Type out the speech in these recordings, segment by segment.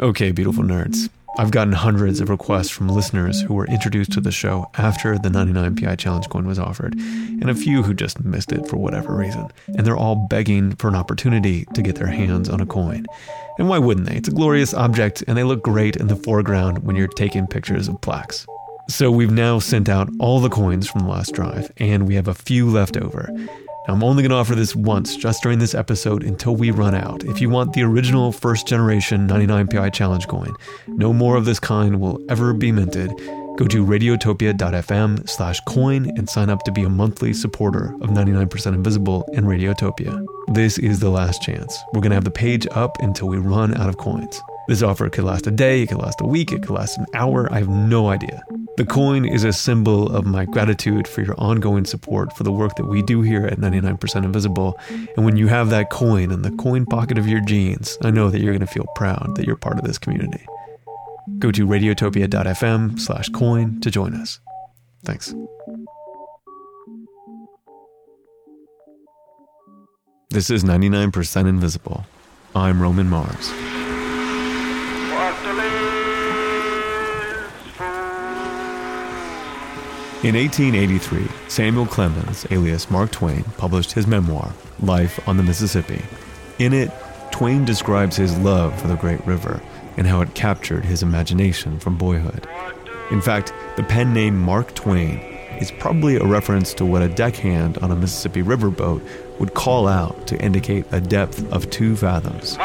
Okay, beautiful nerds. I've gotten hundreds of requests from listeners who were introduced to the show after the 99PI Challenge coin was offered, and a few who just missed it for whatever reason. And they're all begging for an opportunity to get their hands on a coin. And why wouldn't they? It's a glorious object, and they look great in the foreground when you're taking pictures of plaques. So we've now sent out all the coins from the last drive, and we have a few left over. I'm only going to offer this once, just during this episode, until we run out. If you want the original first generation 99PI challenge coin, no more of this kind will ever be minted. Go to radiotopia.fm slash coin and sign up to be a monthly supporter of 99% Invisible and Radiotopia. This is the last chance. We're going to have the page up until we run out of coins. This offer could last a day, it could last a week, it could last an hour. I have no idea. The coin is a symbol of my gratitude for your ongoing support for the work that we do here at 99% Invisible. And when you have that coin in the coin pocket of your jeans, I know that you're going to feel proud that you're part of this community. Go to radiotopia.fm slash coin to join us. Thanks. This is 99% Invisible. I'm Roman Mars. In 1883, Samuel Clemens, alias Mark Twain, published his memoir, Life on the Mississippi. In it, Twain describes his love for the great river and how it captured his imagination from boyhood. In fact, the pen name Mark Twain is probably a reference to what a deckhand on a Mississippi riverboat would call out to indicate a depth of two fathoms.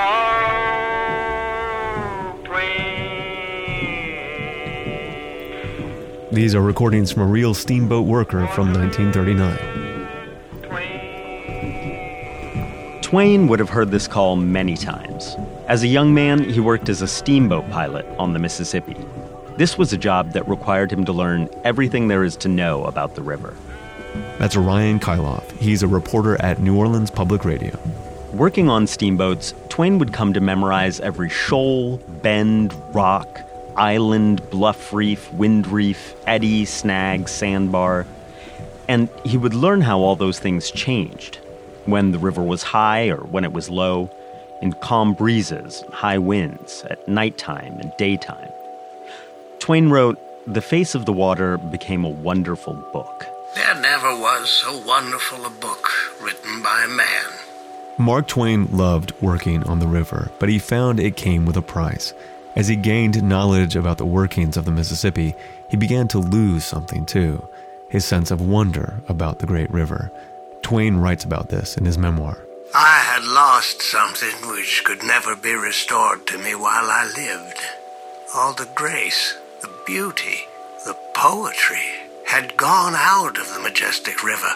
These are recordings from a real steamboat worker from 1939. Twain would have heard this call many times. As a young man, he worked as a steamboat pilot on the Mississippi. This was a job that required him to learn everything there is to know about the river. That's Ryan Kailath. He's a reporter at New Orleans Public Radio. Working on steamboats, Twain would come to memorize every shoal, bend, rock, island, bluff reef, wind reef, eddy, snag, sandbar. And he would learn how all those things changed when the river was high or when it was low, in calm breezes, high winds, at nighttime and daytime. Twain wrote, The face of the water became a wonderful book. There never was so wonderful a book written by a man. Mark Twain loved working on the river, but he found it came with a price. As he gained knowledge about the workings of the Mississippi, he began to lose something too his sense of wonder about the great river. Twain writes about this in his memoir. I had lost something which could never be restored to me while I lived. All the grace, the beauty, the poetry had gone out of the majestic river.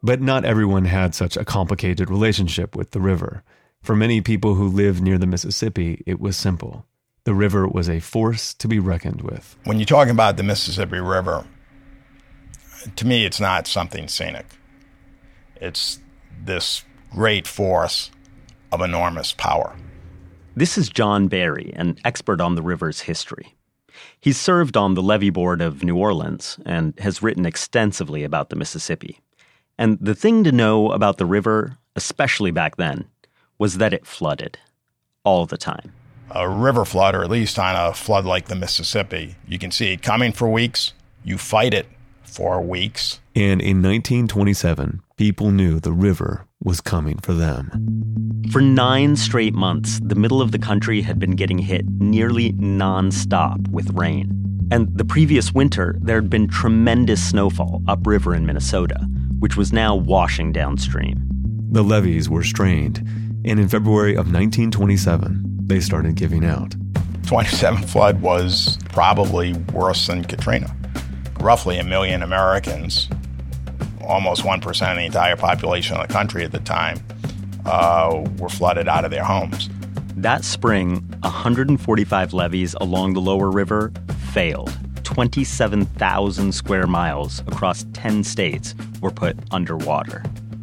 But not everyone had such a complicated relationship with the river. For many people who lived near the Mississippi, it was simple. The river was a force to be reckoned with. When you're talking about the Mississippi River, to me, it's not something scenic. It's this great force of enormous power. This is John Barry, an expert on the river's history. He's served on the levee board of New Orleans and has written extensively about the Mississippi. And the thing to know about the river, especially back then, was that it flooded all the time. A river flood, or at least on a flood like the Mississippi, you can see it coming for weeks. You fight it for weeks. And in 1927, people knew the river was coming for them. For nine straight months, the middle of the country had been getting hit nearly nonstop with rain. And the previous winter, there had been tremendous snowfall upriver in Minnesota, which was now washing downstream. The levees were strained, and in February of 1927, they started giving out. 27 flood was probably worse than Katrina. Roughly a million Americans, almost 1% of the entire population of the country at the time, uh, were flooded out of their homes. That spring, 145 levees along the lower river failed. 27,000 square miles across 10 states were put underwater.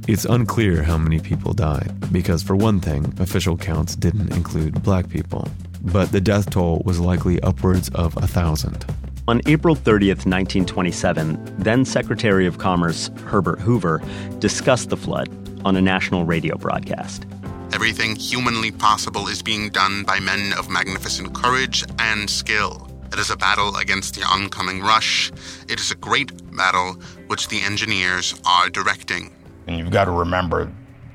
It's unclear how many people died, because for one thing, official counts didn't include black people. But the death toll was likely upwards of a thousand. On April 30th, 1927, then Secretary of Commerce Herbert Hoover discussed the flood on a national radio broadcast. Everything humanly possible is being done by men of magnificent courage and skill. It is a battle against the oncoming rush. It is a great battle which the engineers are directing. And you've got to remember,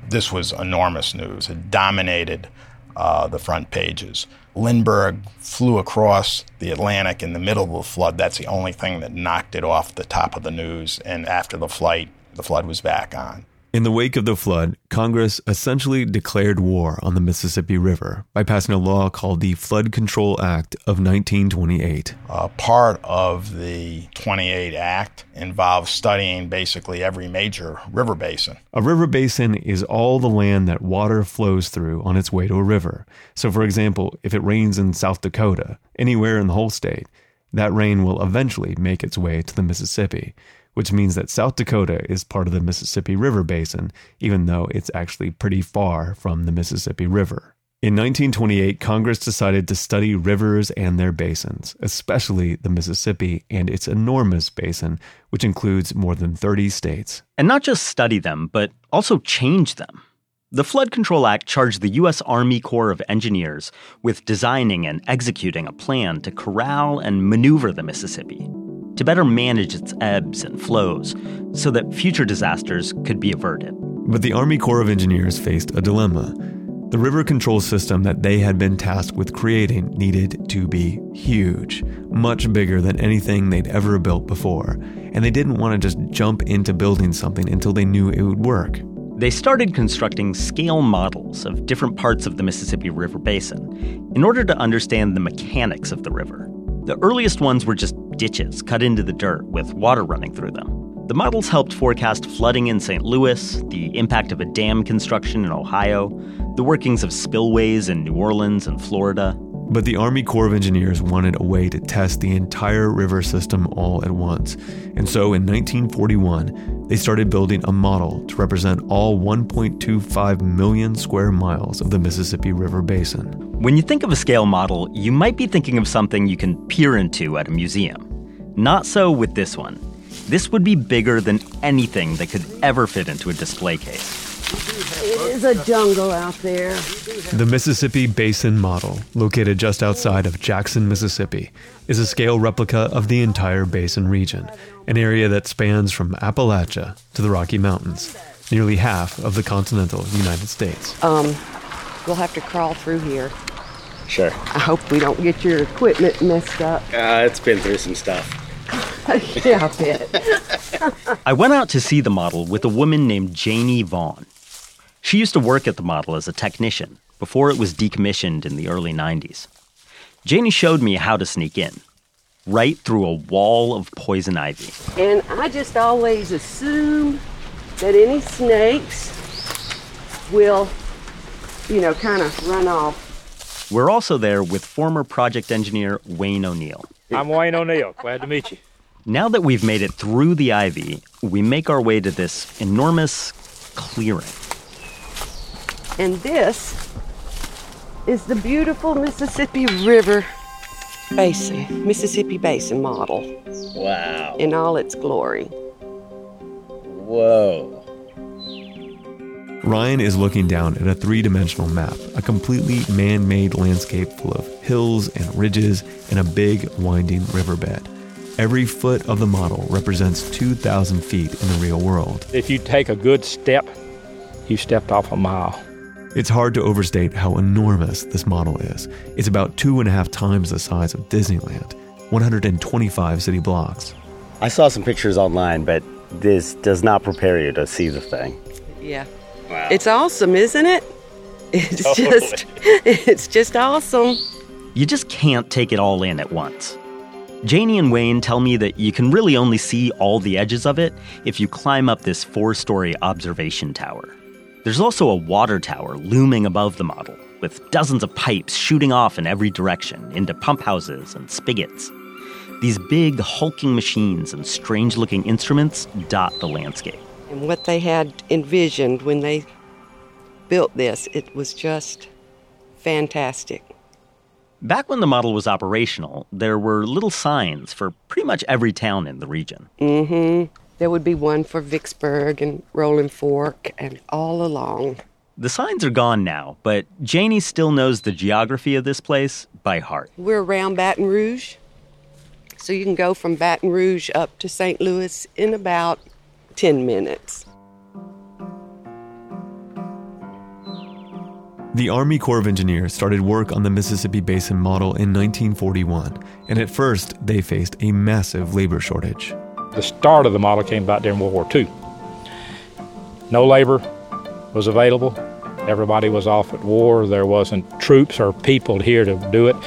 this was enormous news. It dominated uh, the front pages. Lindbergh flew across the Atlantic in the middle of the flood. That's the only thing that knocked it off the top of the news. And after the flight, the flood was back on. In the wake of the flood, Congress essentially declared war on the Mississippi River by passing a law called the Flood Control Act of 1928. Uh, part of the 28 Act involves studying basically every major river basin. A river basin is all the land that water flows through on its way to a river. So, for example, if it rains in South Dakota, anywhere in the whole state, that rain will eventually make its way to the Mississippi which means that South Dakota is part of the Mississippi River Basin, even though it's actually pretty far from the Mississippi River. In 1928, Congress decided to study rivers and their basins, especially the Mississippi and its enormous basin, which includes more than 30 states. And not just study them, but also change them. The Flood Control Act charged the U.S. Army Corps of Engineers with designing and executing a plan to corral and maneuver the Mississippi to better manage its ebbs and flows so that future disasters could be averted. But the Army Corps of Engineers faced a dilemma. The river control system that they had been tasked with creating needed to be huge, much bigger than anything they'd ever built before, and they didn't want to just jump into building something until they knew it would work. They started constructing scale models of different parts of the Mississippi River Basin in order to understand the mechanics of the river. The earliest ones were just ditches cut into the dirt with water running through them. The models helped forecast flooding in St. Louis, the impact of a dam construction in Ohio, the workings of spillways in New Orleans and Florida. But the Army Corps of Engineers wanted a way to test the entire river system all at once. And so in 1941, they started building a model to represent all 1.25 million square miles of the Mississippi River Basin. When you think of a scale model, you might be thinking of something you can peer into at a museum. Not so with this one. This would be bigger than anything that could ever fit into a display case. It is a jungle out there. The Mississippi Basin Model, located just outside of Jackson, Mississippi, is a scale replica of the entire basin region, an area that spans from Appalachia to the Rocky Mountains, nearly half of the continental United States. Um, we'll have to crawl through here. Sure. I hope we don't get your equipment messed up. Uh, it's been through some stuff. yeah, I bet. I went out to see the model with a woman named Janie Vaughn. She used to work at the model as a technician before it was decommissioned in the early 90s. Janie showed me how to sneak in, right through a wall of poison ivy. And I just always assume that any snakes will, you know, kind of run off. We're also there with former project engineer Wayne O'Neill. I'm Wayne O'Neill. Glad to meet you. Now that we've made it through the ivy, we make our way to this enormous clearing. And this is the beautiful Mississippi River Basin, Mississippi Basin model Wow. in all its glory. Whoa. Ryan is looking down at a three dimensional map, a completely man made landscape full of hills and ridges and a big winding riverbed. Every foot of the model represents 2,000 feet in the real world. If you take a good step, you stepped off a mile. It's hard to overstate how enormous this model is. It's about two and a half times the size of Disneyland, 125 city blocks. I saw some pictures online, but this does not prepare you to see the thing. Yeah. Wow. It's awesome, isn't it? It's Totally. just it's just awesome. You just can't take it all in at once. Janie and Wayne tell me that you can really only see all the edges of it if you climb up this four story observation tower. There's also a water tower looming above the model, with dozens of pipes shooting off in every direction into pump houses and spigots. These big, hulking machines and strange looking instruments dot the landscape. And what they had envisioned when they built this, it was just fantastic. Back when the model was operational, there were little signs for pretty much every town in the region. Mm-hmm. There would be one for Vicksburg and Rolling Fork and all along. The signs are gone now, but Janie still knows the geography of this place by heart. We're around Baton Rouge. So you can go from Baton Rouge up to St. Louis in about 10 minutes. The Army Corps of Engineers started work on the Mississippi Basin model in 1941, and at first they faced a massive labor shortage. The start of the model came about during World War II. No labor was available. Everybody was off at war. There wasn't troops or people here to do it.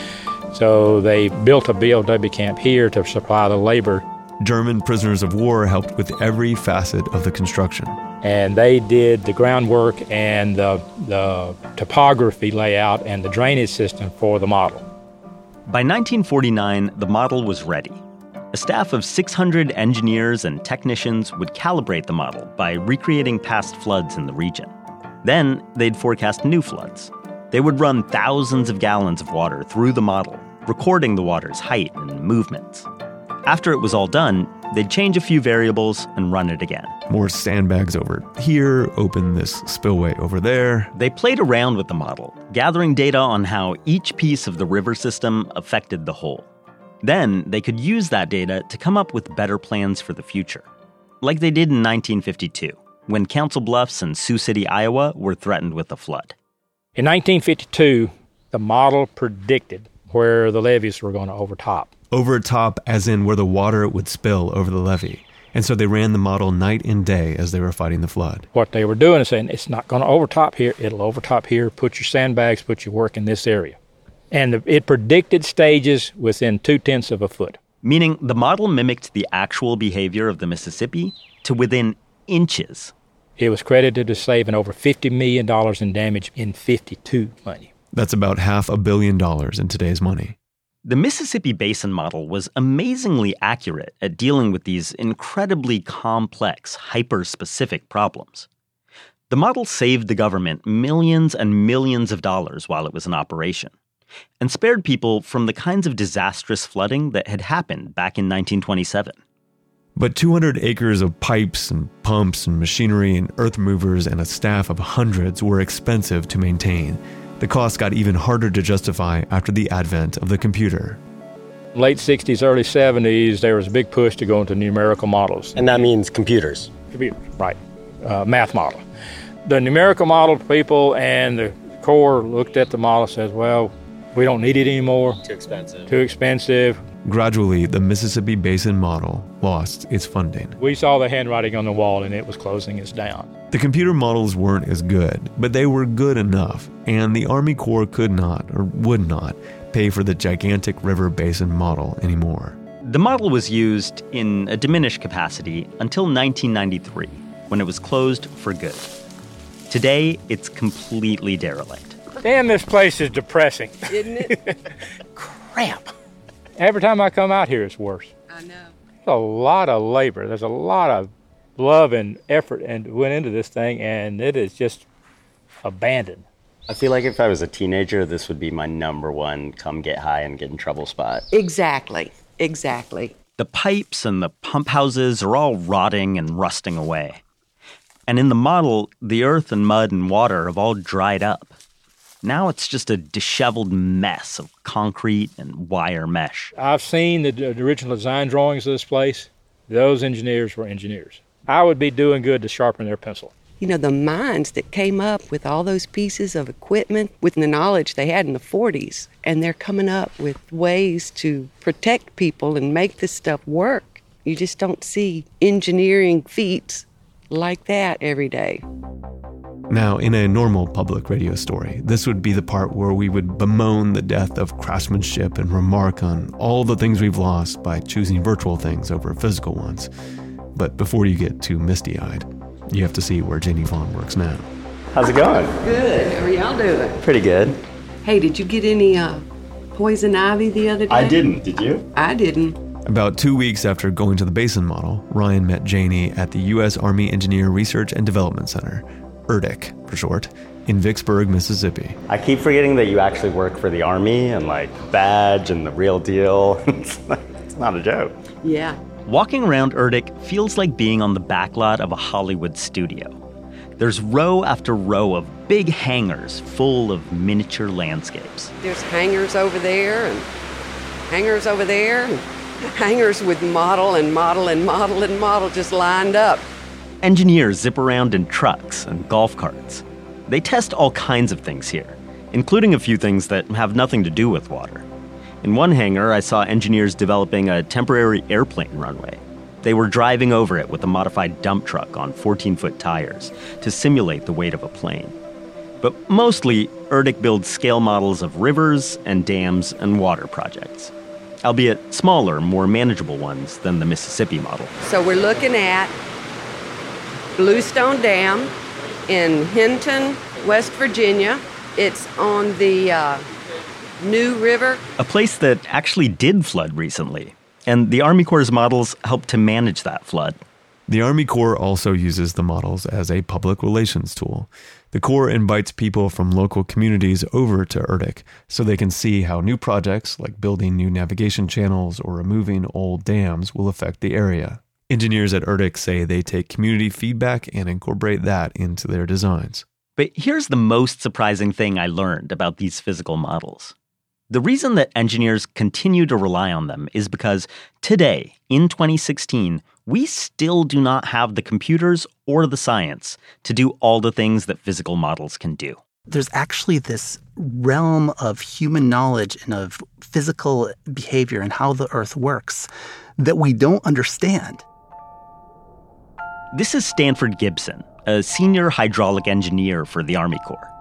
So they built a POW camp here to supply the labor. German prisoners of war helped with every facet of the construction. And they did the groundwork and the, the topography layout and the drainage system for the model. By 1949, the model was ready. A staff of 600 engineers and technicians would calibrate the model by recreating past floods in the region. Then they'd forecast new floods. They would run thousands of gallons of water through the model, recording the water's height and movements. After it was all done, they'd change a few variables and run it again. More sandbags over here, open this spillway over there. They played around with the model, gathering data on how each piece of the river system affected the whole. Then they could use that data to come up with better plans for the future, like they did in 1952 when Council Bluffs and Sioux City, Iowa were threatened with a flood. In 1952, the model predicted where the levees were going to overtop. Overtop, as in where the water would spill over the levee. And so they ran the model night and day as they were fighting the flood. What they were doing is saying, it's not going to overtop here, it'll overtop here, put your sandbags, put your work in this area. And the, it predicted stages within two tenths of a foot. Meaning the model mimicked the actual behavior of the Mississippi to within inches. It was credited to saving over $50 million in damage in 52 money. That's about half a billion dollars in today's money. The Mississippi Basin model was amazingly accurate at dealing with these incredibly complex, hyper specific problems. The model saved the government millions and millions of dollars while it was in operation, and spared people from the kinds of disastrous flooding that had happened back in 1927. But 200 acres of pipes and pumps and machinery and earth movers and a staff of hundreds were expensive to maintain. The cost got even harder to justify after the advent of the computer. Late 60s, early 70s, there was a big push to go into numerical models. And that means computers. Computers, right. Uh, math model. The numerical model people and the Corps looked at the model and says, well, we don't need it anymore. Too expensive. Too expensive. Gradually, the Mississippi Basin model lost its funding. We saw the handwriting on the wall and it was closing us down. The computer models weren't as good, but they were good enough, and the Army Corps could not or would not pay for the gigantic river basin model anymore. The model was used in a diminished capacity until 1993, when it was closed for good. Today, it's completely derelict. Damn, this place is depressing. Isn't it? Crap. Every time I come out here, it's worse. I know. There's a lot of labor. There's a lot of love and effort and went into this thing, and it is just abandoned. I feel like if I was a teenager, this would be my number one come get high and get in trouble spot. Exactly. Exactly. The pipes and the pump houses are all rotting and rusting away. And in the model, the earth and mud and water have all dried up. Now it's just a disheveled mess of concrete and wire mesh. I've seen the, the original design drawings of this place. Those engineers were engineers. I would be doing good to sharpen their pencil. You know, the minds that came up with all those pieces of equipment with the knowledge they had in the 40s, and they're coming up with ways to protect people and make this stuff work. You just don't see engineering feats like that every day. Now, in a normal public radio story, this would be the part where we would bemoan the death of craftsmanship and remark on all the things we've lost by choosing virtual things over physical ones. But before you get too misty eyed, you have to see where Janie Vaughn works now. How's it going? Good. How are y'all doing? Pretty good. Hey, did you get any uh, poison ivy the other day? I didn't, did you? I didn't. About two weeks after going to the Basin model, Ryan met Janie at the U.S. Army Engineer Research and Development Center, ERDC for short, in Vicksburg, Mississippi. I keep forgetting that you actually work for the Army and like badge and the real deal. it's, like, it's not a joke. Yeah. Walking around ERDC feels like being on the backlot of a Hollywood studio. There's row after row of big hangars full of miniature landscapes. There's hangars over there and hangars over there, and hangars with model and model and model and model just lined up. Engineers zip around in trucks and golf carts. They test all kinds of things here, including a few things that have nothing to do with water. In one hangar, I saw engineers developing a temporary airplane runway. They were driving over it with a modified dump truck on 14 foot tires to simulate the weight of a plane. But mostly, ERDC builds scale models of rivers and dams and water projects, albeit smaller, more manageable ones than the Mississippi model. So we're looking at Bluestone Dam in Hinton, West Virginia. It's on the uh, New River. A place that actually did flood recently, and the Army Corps' models helped to manage that flood. The Army Corps also uses the models as a public relations tool. The Corps invites people from local communities over to ERDC so they can see how new projects like building new navigation channels or removing old dams will affect the area. Engineers at ERDC say they take community feedback and incorporate that into their designs. But here's the most surprising thing I learned about these physical models. The reason that engineers continue to rely on them is because today, in 2016, we still do not have the computers or the science to do all the things that physical models can do. There's actually this realm of human knowledge and of physical behavior and how the earth works that we don't understand. This is Stanford Gibson, a senior hydraulic engineer for the Army Corps.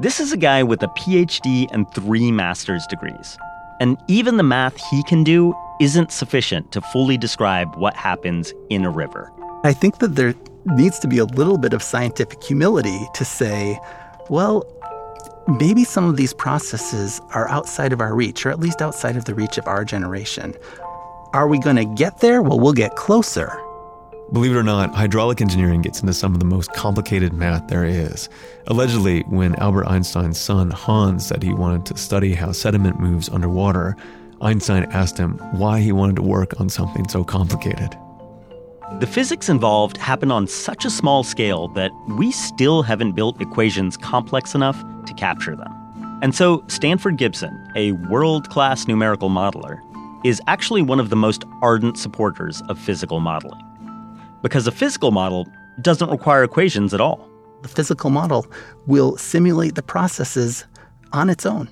This is a guy with a PhD and three master's degrees. And even the math he can do isn't sufficient to fully describe what happens in a river. I think that there needs to be a little bit of scientific humility to say, well, maybe some of these processes are outside of our reach, or at least outside of the reach of our generation. Are we going to get there? Well, we'll get closer. Believe it or not, hydraulic engineering gets into some of the most complicated math there is. Allegedly, when Albert Einstein's son Hans said he wanted to study how sediment moves underwater, Einstein asked him why he wanted to work on something so complicated. The physics involved happen on such a small scale that we still haven't built equations complex enough to capture them. And so, Stanford Gibson, a world class numerical modeler, is actually one of the most ardent supporters of physical modeling because a physical model doesn't require equations at all. The physical model will simulate the processes on its own.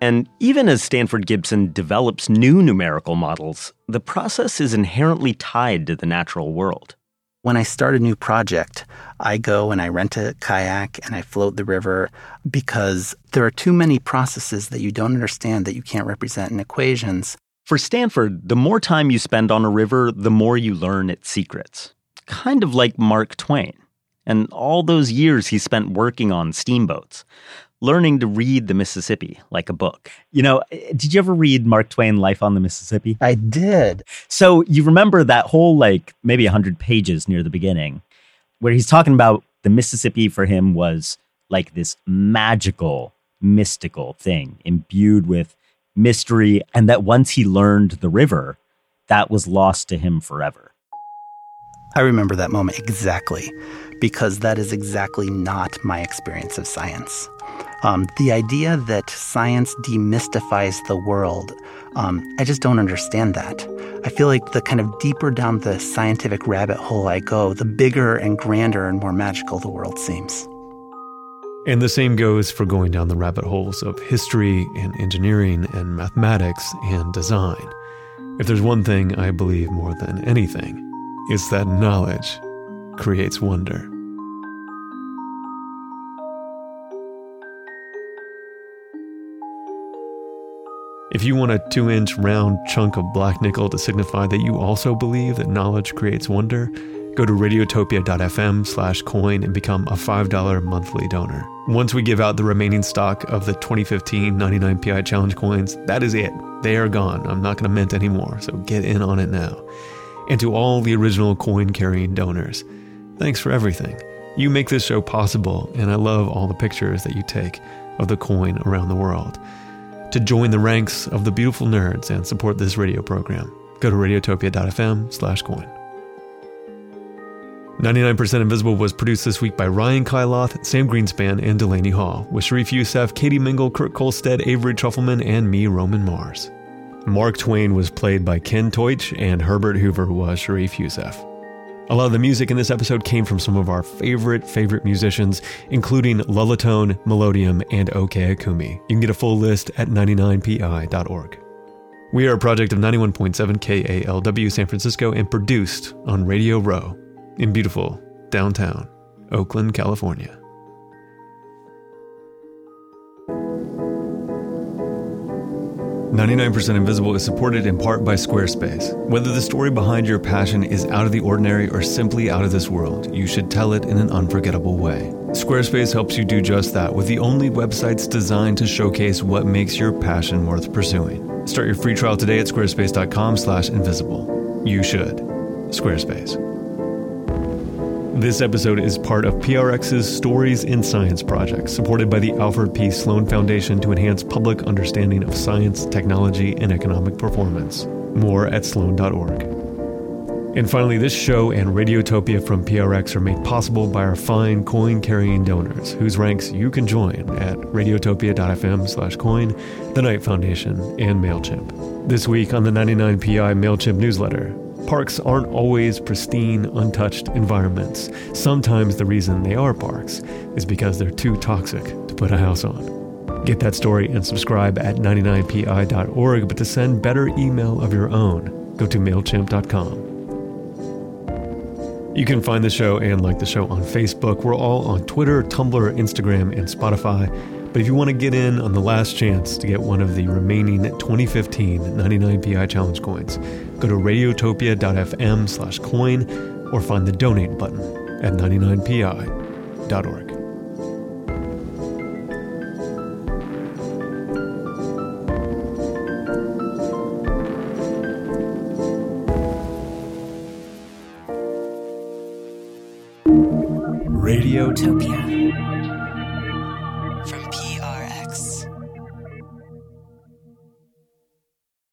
And even as Stanford Gibson develops new numerical models, the process is inherently tied to the natural world. When I start a new project, I go and I rent a kayak and I float the river because there are too many processes that you don't understand that you can't represent in equations. For Stanford, the more time you spend on a river, the more you learn its secrets. Kind of like Mark Twain. And all those years he spent working on steamboats, learning to read the Mississippi like a book. You know, eh, did you ever read Mark Twain Life on the Mississippi? I did. So you remember that whole like maybe 100 pages near the beginning where he's talking about the Mississippi for him was like this magical, mystical thing imbued with mystery, and that once he learned the river, that was lost to him forever. I remember that moment exactly because that is exactly not my experience of science. Um, the idea that science demystifies the world, um, I just don't understand that. I feel like the kind of deeper down the scientific rabbit hole I go, the bigger and grander and more magical the world seems. And the same goes for going down the rabbit holes of history and engineering and mathematics and design. If there's one thing I believe more than anything, it's that knowledge creates wonder. If you want a two inch round chunk of black nickel to signify that you also believe that knowledge creates wonder, go to radiotopia.fm slash coin and become a $5 monthly donor. Once we give out the remaining stock of the 2015 99PI Challenge coins, that is it. They are gone. I'm not going to mint anymore, so get in on it now. And to all the original coin carrying donors, thanks for everything. You make this show possible, and I love all the pictures that you take of the coin around the world. To join the ranks of the beautiful nerds and support this radio program, go to radiotopia.fm slash coin. 99% Invisible was produced this week by Ryan Kailath, Sam Greenspan, and Delaney Hall, with Sharif Youssef, Katie Mingle, Kurt Kolstad, Avery Trufelman, and me, Roman Mars. Mark Twain was played by Ken Teutsch, and Herbert Hoover was Sharif Youssef. A lot of the music in this episode came from some of our favorite, favorite musicians, including Lullatone, Melodium, and OK Ikumi. You can get a full list at 99pi.org. We are a project of 91.7 KALW San Francisco and produced on Radio Row in beautiful downtown Oakland, California. Ninety-nine Percent Invisible is supported in part by Squarespace. Whether the story behind your passion is out of the ordinary or simply out of this world, you should tell it in an unforgettable way. Squarespace helps you do just that with the only websites designed to showcase what makes your passion worth pursuing. Start your free trial today at squarespace.com/invisible. You should. Squarespace. This episode is part of PRX's Stories in Science project, supported by the Alfred P. Sloan Foundation to enhance public understanding of science, technology, and economic performance. More at sloan.org. And finally, this show and Radiotopia from PRX are made possible by our fine coin-carrying donors, whose ranks you can join at radiotopia.fm slash coin, the Knight Foundation, and MailChimp. This week on the 99PI MailChimp newsletter, Parks aren't always pristine, untouched environments. Sometimes the reason they are parks is because they're too toxic to put a house on. Get that story and subscribe at 99pi.org, but to send better email of your own, go to MailChimp.com. You can find the show and like the show on Facebook. We're all on Twitter, Tumblr, Instagram, and Spotify. But if you want to get in on the last chance to get one of the remaining 2015 99PI challenge coins, go to radiotopia.fm slash coin or find the donate button at 99pi.org.